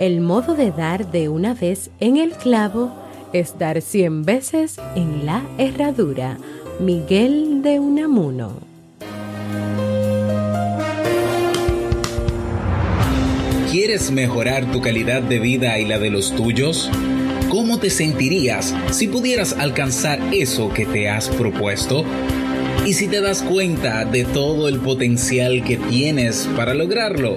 El modo de dar de una vez en el clavo es dar cien veces en la herradura. Miguel de Unamuno. ¿Quieres mejorar tu calidad de vida y la de los tuyos? ¿Cómo te sentirías si pudieras alcanzar eso que te has propuesto? ¿Y si te das cuenta de todo el potencial que tienes para lograrlo?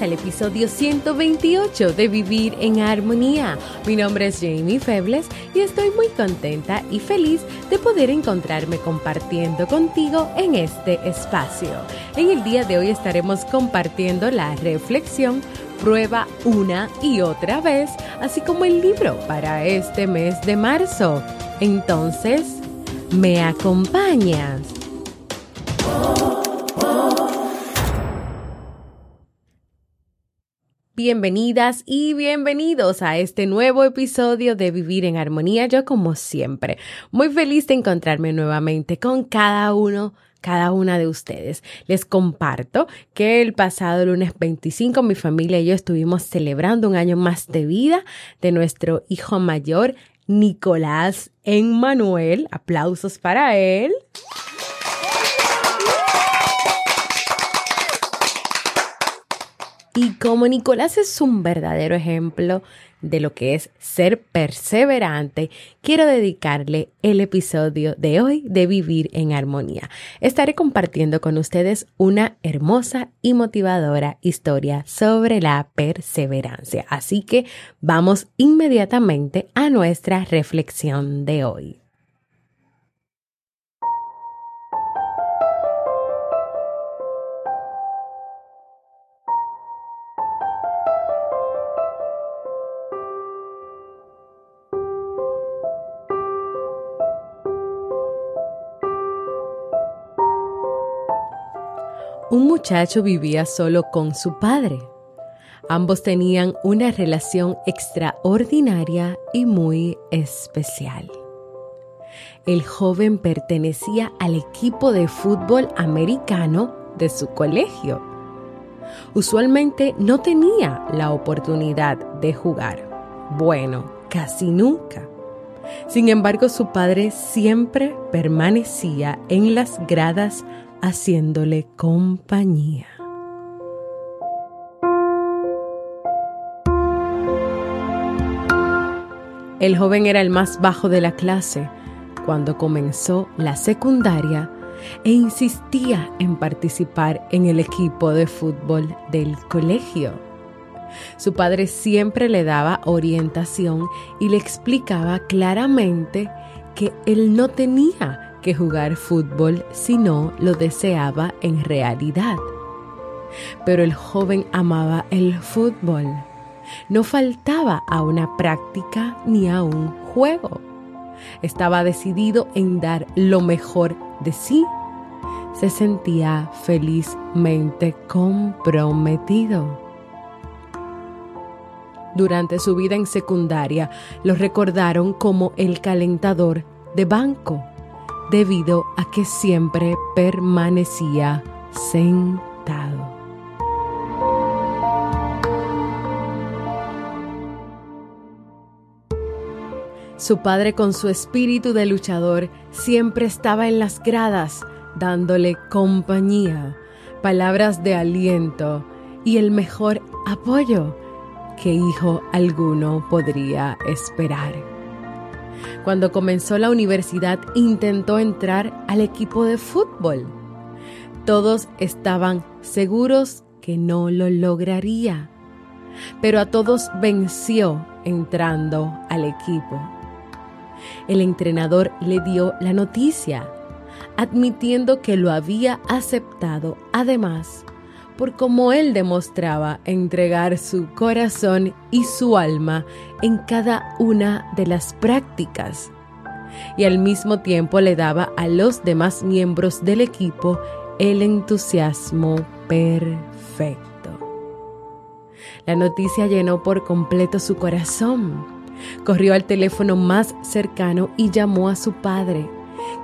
Bienvenidas al episodio 128 de Vivir en Armonía. Mi nombre es Jamie Febles y estoy muy contenta y feliz de poder encontrarme compartiendo contigo en este espacio. En el día de hoy estaremos compartiendo la reflexión Prueba una y otra vez, así como el libro para este mes de marzo. Entonces, ¿me acompañas? Bienvenidas y bienvenidos a este nuevo episodio de Vivir en Armonía. Yo como siempre, muy feliz de encontrarme nuevamente con cada uno cada una de ustedes. Les comparto que el pasado lunes 25 mi familia y yo estuvimos celebrando un año más de vida de nuestro hijo mayor, Nicolás Emmanuel. Aplausos para él. Y como Nicolás es un verdadero ejemplo de lo que es ser perseverante, quiero dedicarle el episodio de hoy de Vivir en Armonía. Estaré compartiendo con ustedes una hermosa y motivadora historia sobre la perseverancia. Así que vamos inmediatamente a nuestra reflexión de hoy. Muchacho vivía solo con su padre. Ambos tenían una relación extraordinaria y muy especial. El joven pertenecía al equipo de fútbol americano de su colegio. Usualmente no tenía la oportunidad de jugar. Bueno, casi nunca. Sin embargo, su padre siempre permanecía en las gradas haciéndole compañía. El joven era el más bajo de la clase cuando comenzó la secundaria e insistía en participar en el equipo de fútbol del colegio. Su padre siempre le daba orientación y le explicaba claramente que él no tenía que jugar fútbol si no lo deseaba en realidad. Pero el joven amaba el fútbol. No faltaba a una práctica ni a un juego. Estaba decidido en dar lo mejor de sí. Se sentía felizmente comprometido. Durante su vida en secundaria lo recordaron como el calentador de banco debido a que siempre permanecía sentado. Su padre con su espíritu de luchador siempre estaba en las gradas dándole compañía, palabras de aliento y el mejor apoyo que hijo alguno podría esperar. Cuando comenzó la universidad intentó entrar al equipo de fútbol. Todos estaban seguros que no lo lograría, pero a todos venció entrando al equipo. El entrenador le dio la noticia, admitiendo que lo había aceptado, además, por cómo él demostraba entregar su corazón y su alma en cada una de las prácticas, y al mismo tiempo le daba a los demás miembros del equipo el entusiasmo perfecto. La noticia llenó por completo su corazón. Corrió al teléfono más cercano y llamó a su padre,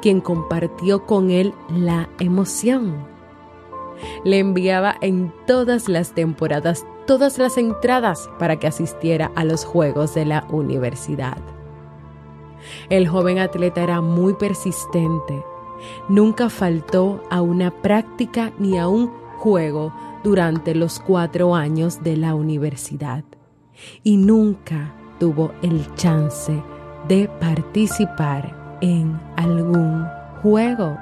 quien compartió con él la emoción. Le enviaba en todas las temporadas todas las entradas para que asistiera a los Juegos de la universidad. El joven atleta era muy persistente. Nunca faltó a una práctica ni a un juego durante los cuatro años de la universidad y nunca tuvo el chance de participar en algún juego.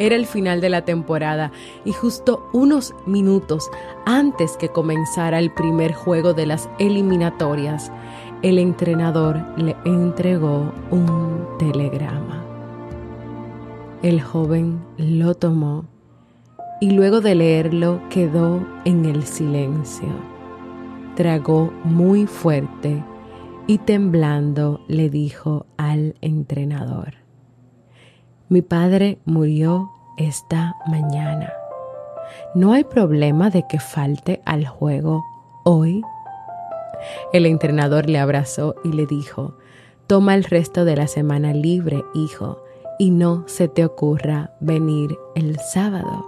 Era el final de la temporada y justo unos minutos antes que comenzara el primer juego de las eliminatorias, el entrenador le entregó un telegrama. El joven lo tomó y luego de leerlo quedó en el silencio. Tragó muy fuerte y temblando le dijo al entrenador, mi padre murió esta mañana. ¿No hay problema de que falte al juego hoy? El entrenador le abrazó y le dijo, toma el resto de la semana libre, hijo, y no se te ocurra venir el sábado.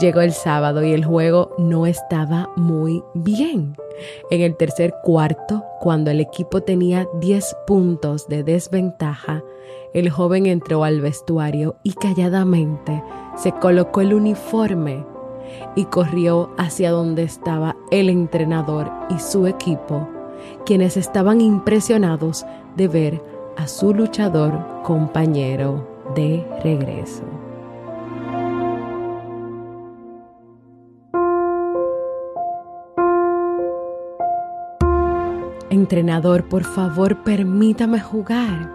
Llegó el sábado y el juego no estaba muy bien. En el tercer cuarto, cuando el equipo tenía 10 puntos de desventaja, el joven entró al vestuario y calladamente se colocó el uniforme y corrió hacia donde estaba el entrenador y su equipo, quienes estaban impresionados de ver a su luchador compañero de regreso. Entrenador, por favor, permítame jugar.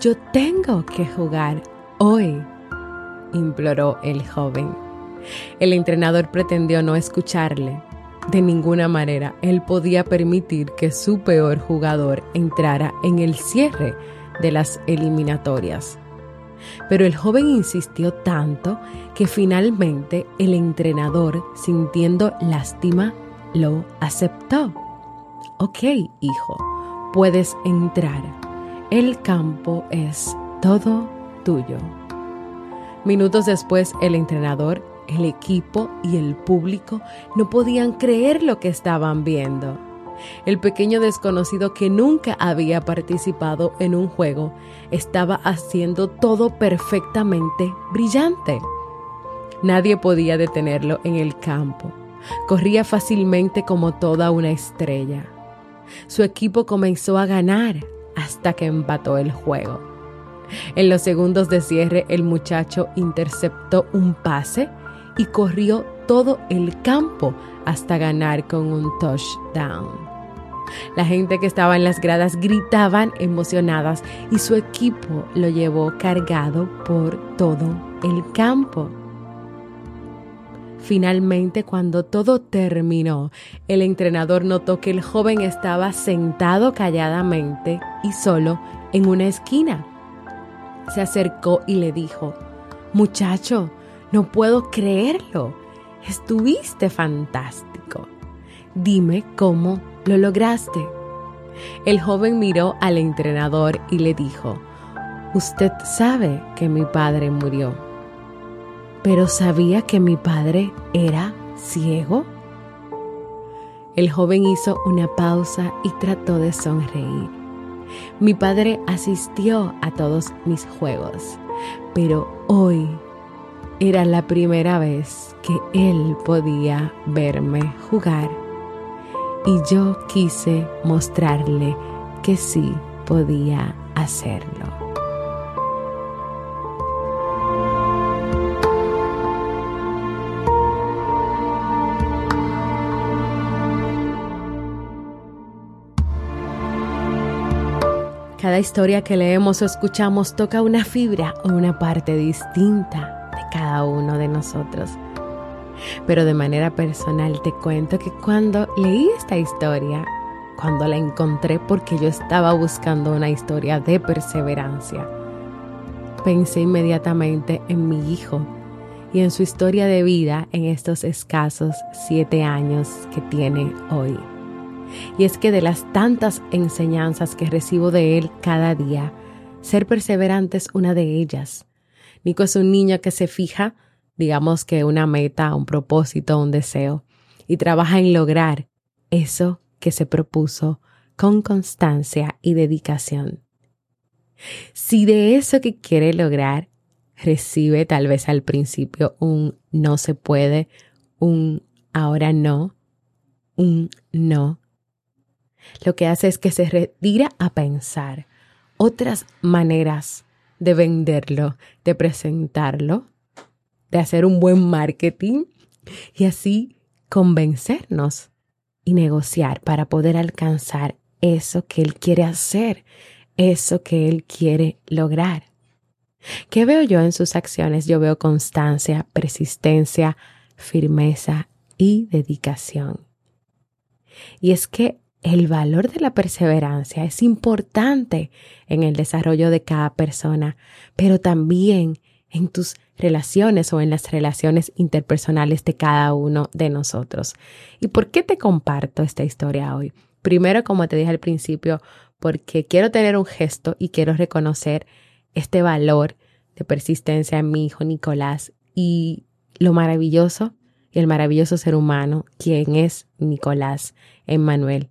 Yo tengo que jugar hoy, imploró el joven. El entrenador pretendió no escucharle. De ninguna manera él podía permitir que su peor jugador entrara en el cierre de las eliminatorias. Pero el joven insistió tanto que finalmente el entrenador, sintiendo lástima, lo aceptó. Ok, hijo, puedes entrar. El campo es todo tuyo. Minutos después, el entrenador, el equipo y el público no podían creer lo que estaban viendo. El pequeño desconocido que nunca había participado en un juego estaba haciendo todo perfectamente brillante. Nadie podía detenerlo en el campo. Corría fácilmente como toda una estrella. Su equipo comenzó a ganar hasta que empató el juego. En los segundos de cierre el muchacho interceptó un pase y corrió todo el campo hasta ganar con un touchdown. La gente que estaba en las gradas gritaban emocionadas y su equipo lo llevó cargado por todo el campo. Finalmente, cuando todo terminó, el entrenador notó que el joven estaba sentado calladamente y solo en una esquina. Se acercó y le dijo, Muchacho, no puedo creerlo. Estuviste fantástico. Dime cómo lo lograste. El joven miró al entrenador y le dijo, Usted sabe que mi padre murió pero sabía que mi padre era ciego. El joven hizo una pausa y trató de sonreír. Mi padre asistió a todos mis juegos, pero hoy era la primera vez que él podía verme jugar y yo quise mostrarle que sí podía hacerlo. Cada historia que leemos o escuchamos toca una fibra o una parte distinta de cada uno de nosotros. Pero de manera personal te cuento que cuando leí esta historia, cuando la encontré porque yo estaba buscando una historia de perseverancia, pensé inmediatamente en mi hijo y en su historia de vida en estos escasos siete años que tiene hoy. Y es que de las tantas enseñanzas que recibo de él cada día, ser perseverante es una de ellas. Nico es un niño que se fija, digamos que una meta, un propósito, un deseo, y trabaja en lograr eso que se propuso con constancia y dedicación. Si de eso que quiere lograr recibe tal vez al principio un no se puede, un ahora no, un no, lo que hace es que se retira a pensar otras maneras de venderlo, de presentarlo, de hacer un buen marketing y así convencernos y negociar para poder alcanzar eso que él quiere hacer, eso que él quiere lograr. ¿Qué veo yo en sus acciones? Yo veo constancia, persistencia, firmeza y dedicación. Y es que el valor de la perseverancia es importante en el desarrollo de cada persona, pero también en tus relaciones o en las relaciones interpersonales de cada uno de nosotros. ¿Y por qué te comparto esta historia hoy? Primero, como te dije al principio, porque quiero tener un gesto y quiero reconocer este valor de persistencia en mi hijo Nicolás y lo maravilloso y el maravilloso ser humano, quien es Nicolás Emmanuel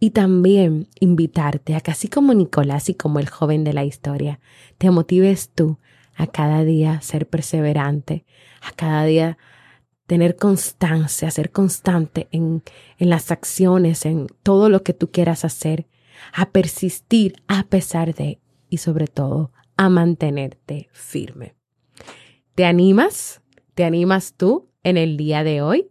y también invitarte a que así como Nicolás y como el joven de la historia, te motives tú a cada día ser perseverante, a cada día tener constancia, ser constante en, en las acciones, en todo lo que tú quieras hacer, a persistir a pesar de y sobre todo a mantenerte firme. ¿Te animas? ¿Te animas tú en el día de hoy?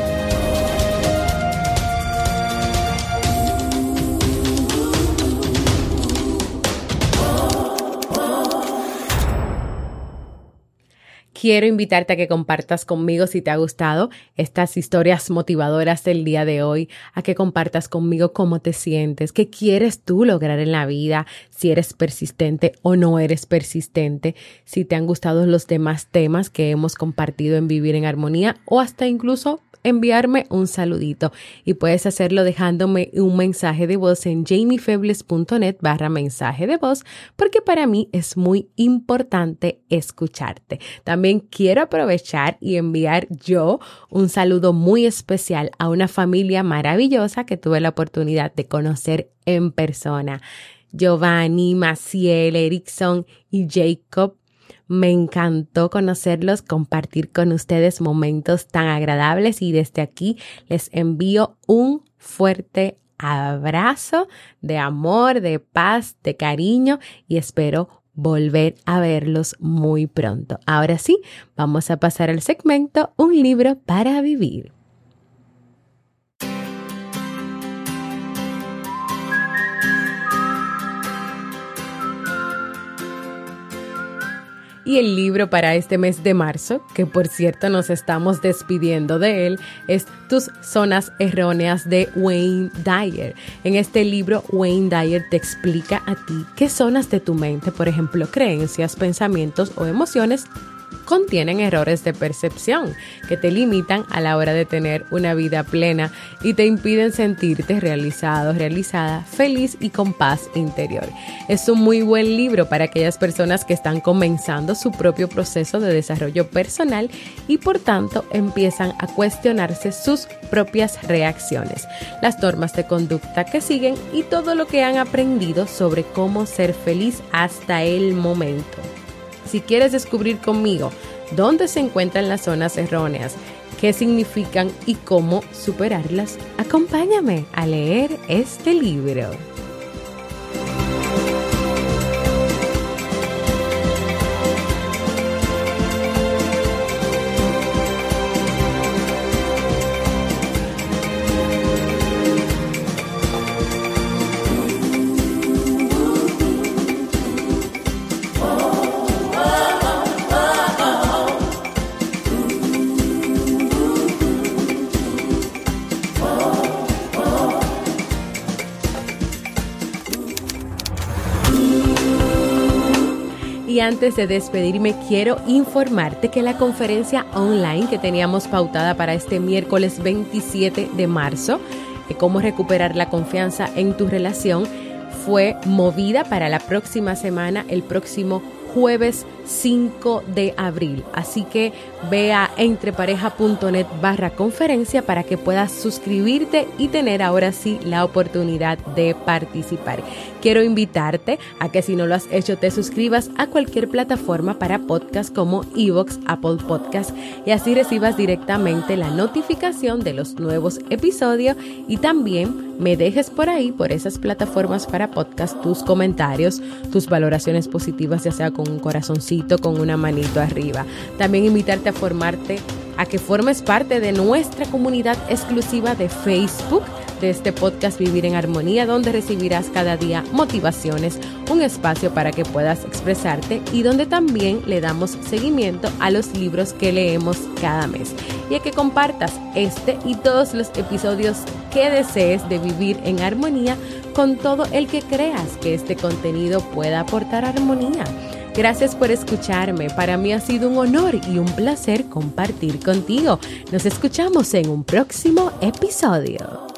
Quiero invitarte a que compartas conmigo si te ha gustado estas historias motivadoras del día de hoy, a que compartas conmigo cómo te sientes, qué quieres tú lograr en la vida, si eres persistente o no eres persistente, si te han gustado los demás temas que hemos compartido en Vivir en Armonía o hasta incluso enviarme un saludito y puedes hacerlo dejándome un mensaje de voz en jamiefebles.net barra mensaje de voz porque para mí es muy importante escucharte. También quiero aprovechar y enviar yo un saludo muy especial a una familia maravillosa que tuve la oportunidad de conocer en persona. Giovanni, Maciel, Erickson y Jacob me encantó conocerlos, compartir con ustedes momentos tan agradables y desde aquí les envío un fuerte abrazo de amor, de paz, de cariño y espero volver a verlos muy pronto. Ahora sí, vamos a pasar al segmento Un libro para vivir. Y el libro para este mes de marzo, que por cierto nos estamos despidiendo de él, es Tus Zonas Erróneas de Wayne Dyer. En este libro, Wayne Dyer te explica a ti qué zonas de tu mente, por ejemplo, creencias, pensamientos o emociones, contienen errores de percepción que te limitan a la hora de tener una vida plena y te impiden sentirte realizado, realizada, feliz y con paz interior. Es un muy buen libro para aquellas personas que están comenzando su propio proceso de desarrollo personal y por tanto empiezan a cuestionarse sus propias reacciones, las normas de conducta que siguen y todo lo que han aprendido sobre cómo ser feliz hasta el momento. Si quieres descubrir conmigo dónde se encuentran las zonas erróneas, qué significan y cómo superarlas, acompáñame a leer este libro. Antes de despedirme, quiero informarte que la conferencia online que teníamos pautada para este miércoles 27 de marzo, de cómo recuperar la confianza en tu relación, fue movida para la próxima semana, el próximo jueves 5 de abril. Así que ve a entrepareja.net barra conferencia para que puedas suscribirte y tener ahora sí la oportunidad de participar. Quiero invitarte a que si no lo has hecho te suscribas a cualquier plataforma para podcast como Evox, Apple Podcast y así recibas directamente la notificación de los nuevos episodios y también me dejes por ahí, por esas plataformas para podcast, tus comentarios, tus valoraciones positivas, ya sea con un con una manito arriba. También invitarte a formarte, a que formes parte de nuestra comunidad exclusiva de Facebook de este podcast Vivir en Armonía, donde recibirás cada día motivaciones, un espacio para que puedas expresarte y donde también le damos seguimiento a los libros que leemos cada mes. Y a que compartas este y todos los episodios que desees de Vivir en Armonía con todo el que creas que este contenido pueda aportar armonía. Gracias por escucharme. Para mí ha sido un honor y un placer compartir contigo. Nos escuchamos en un próximo episodio.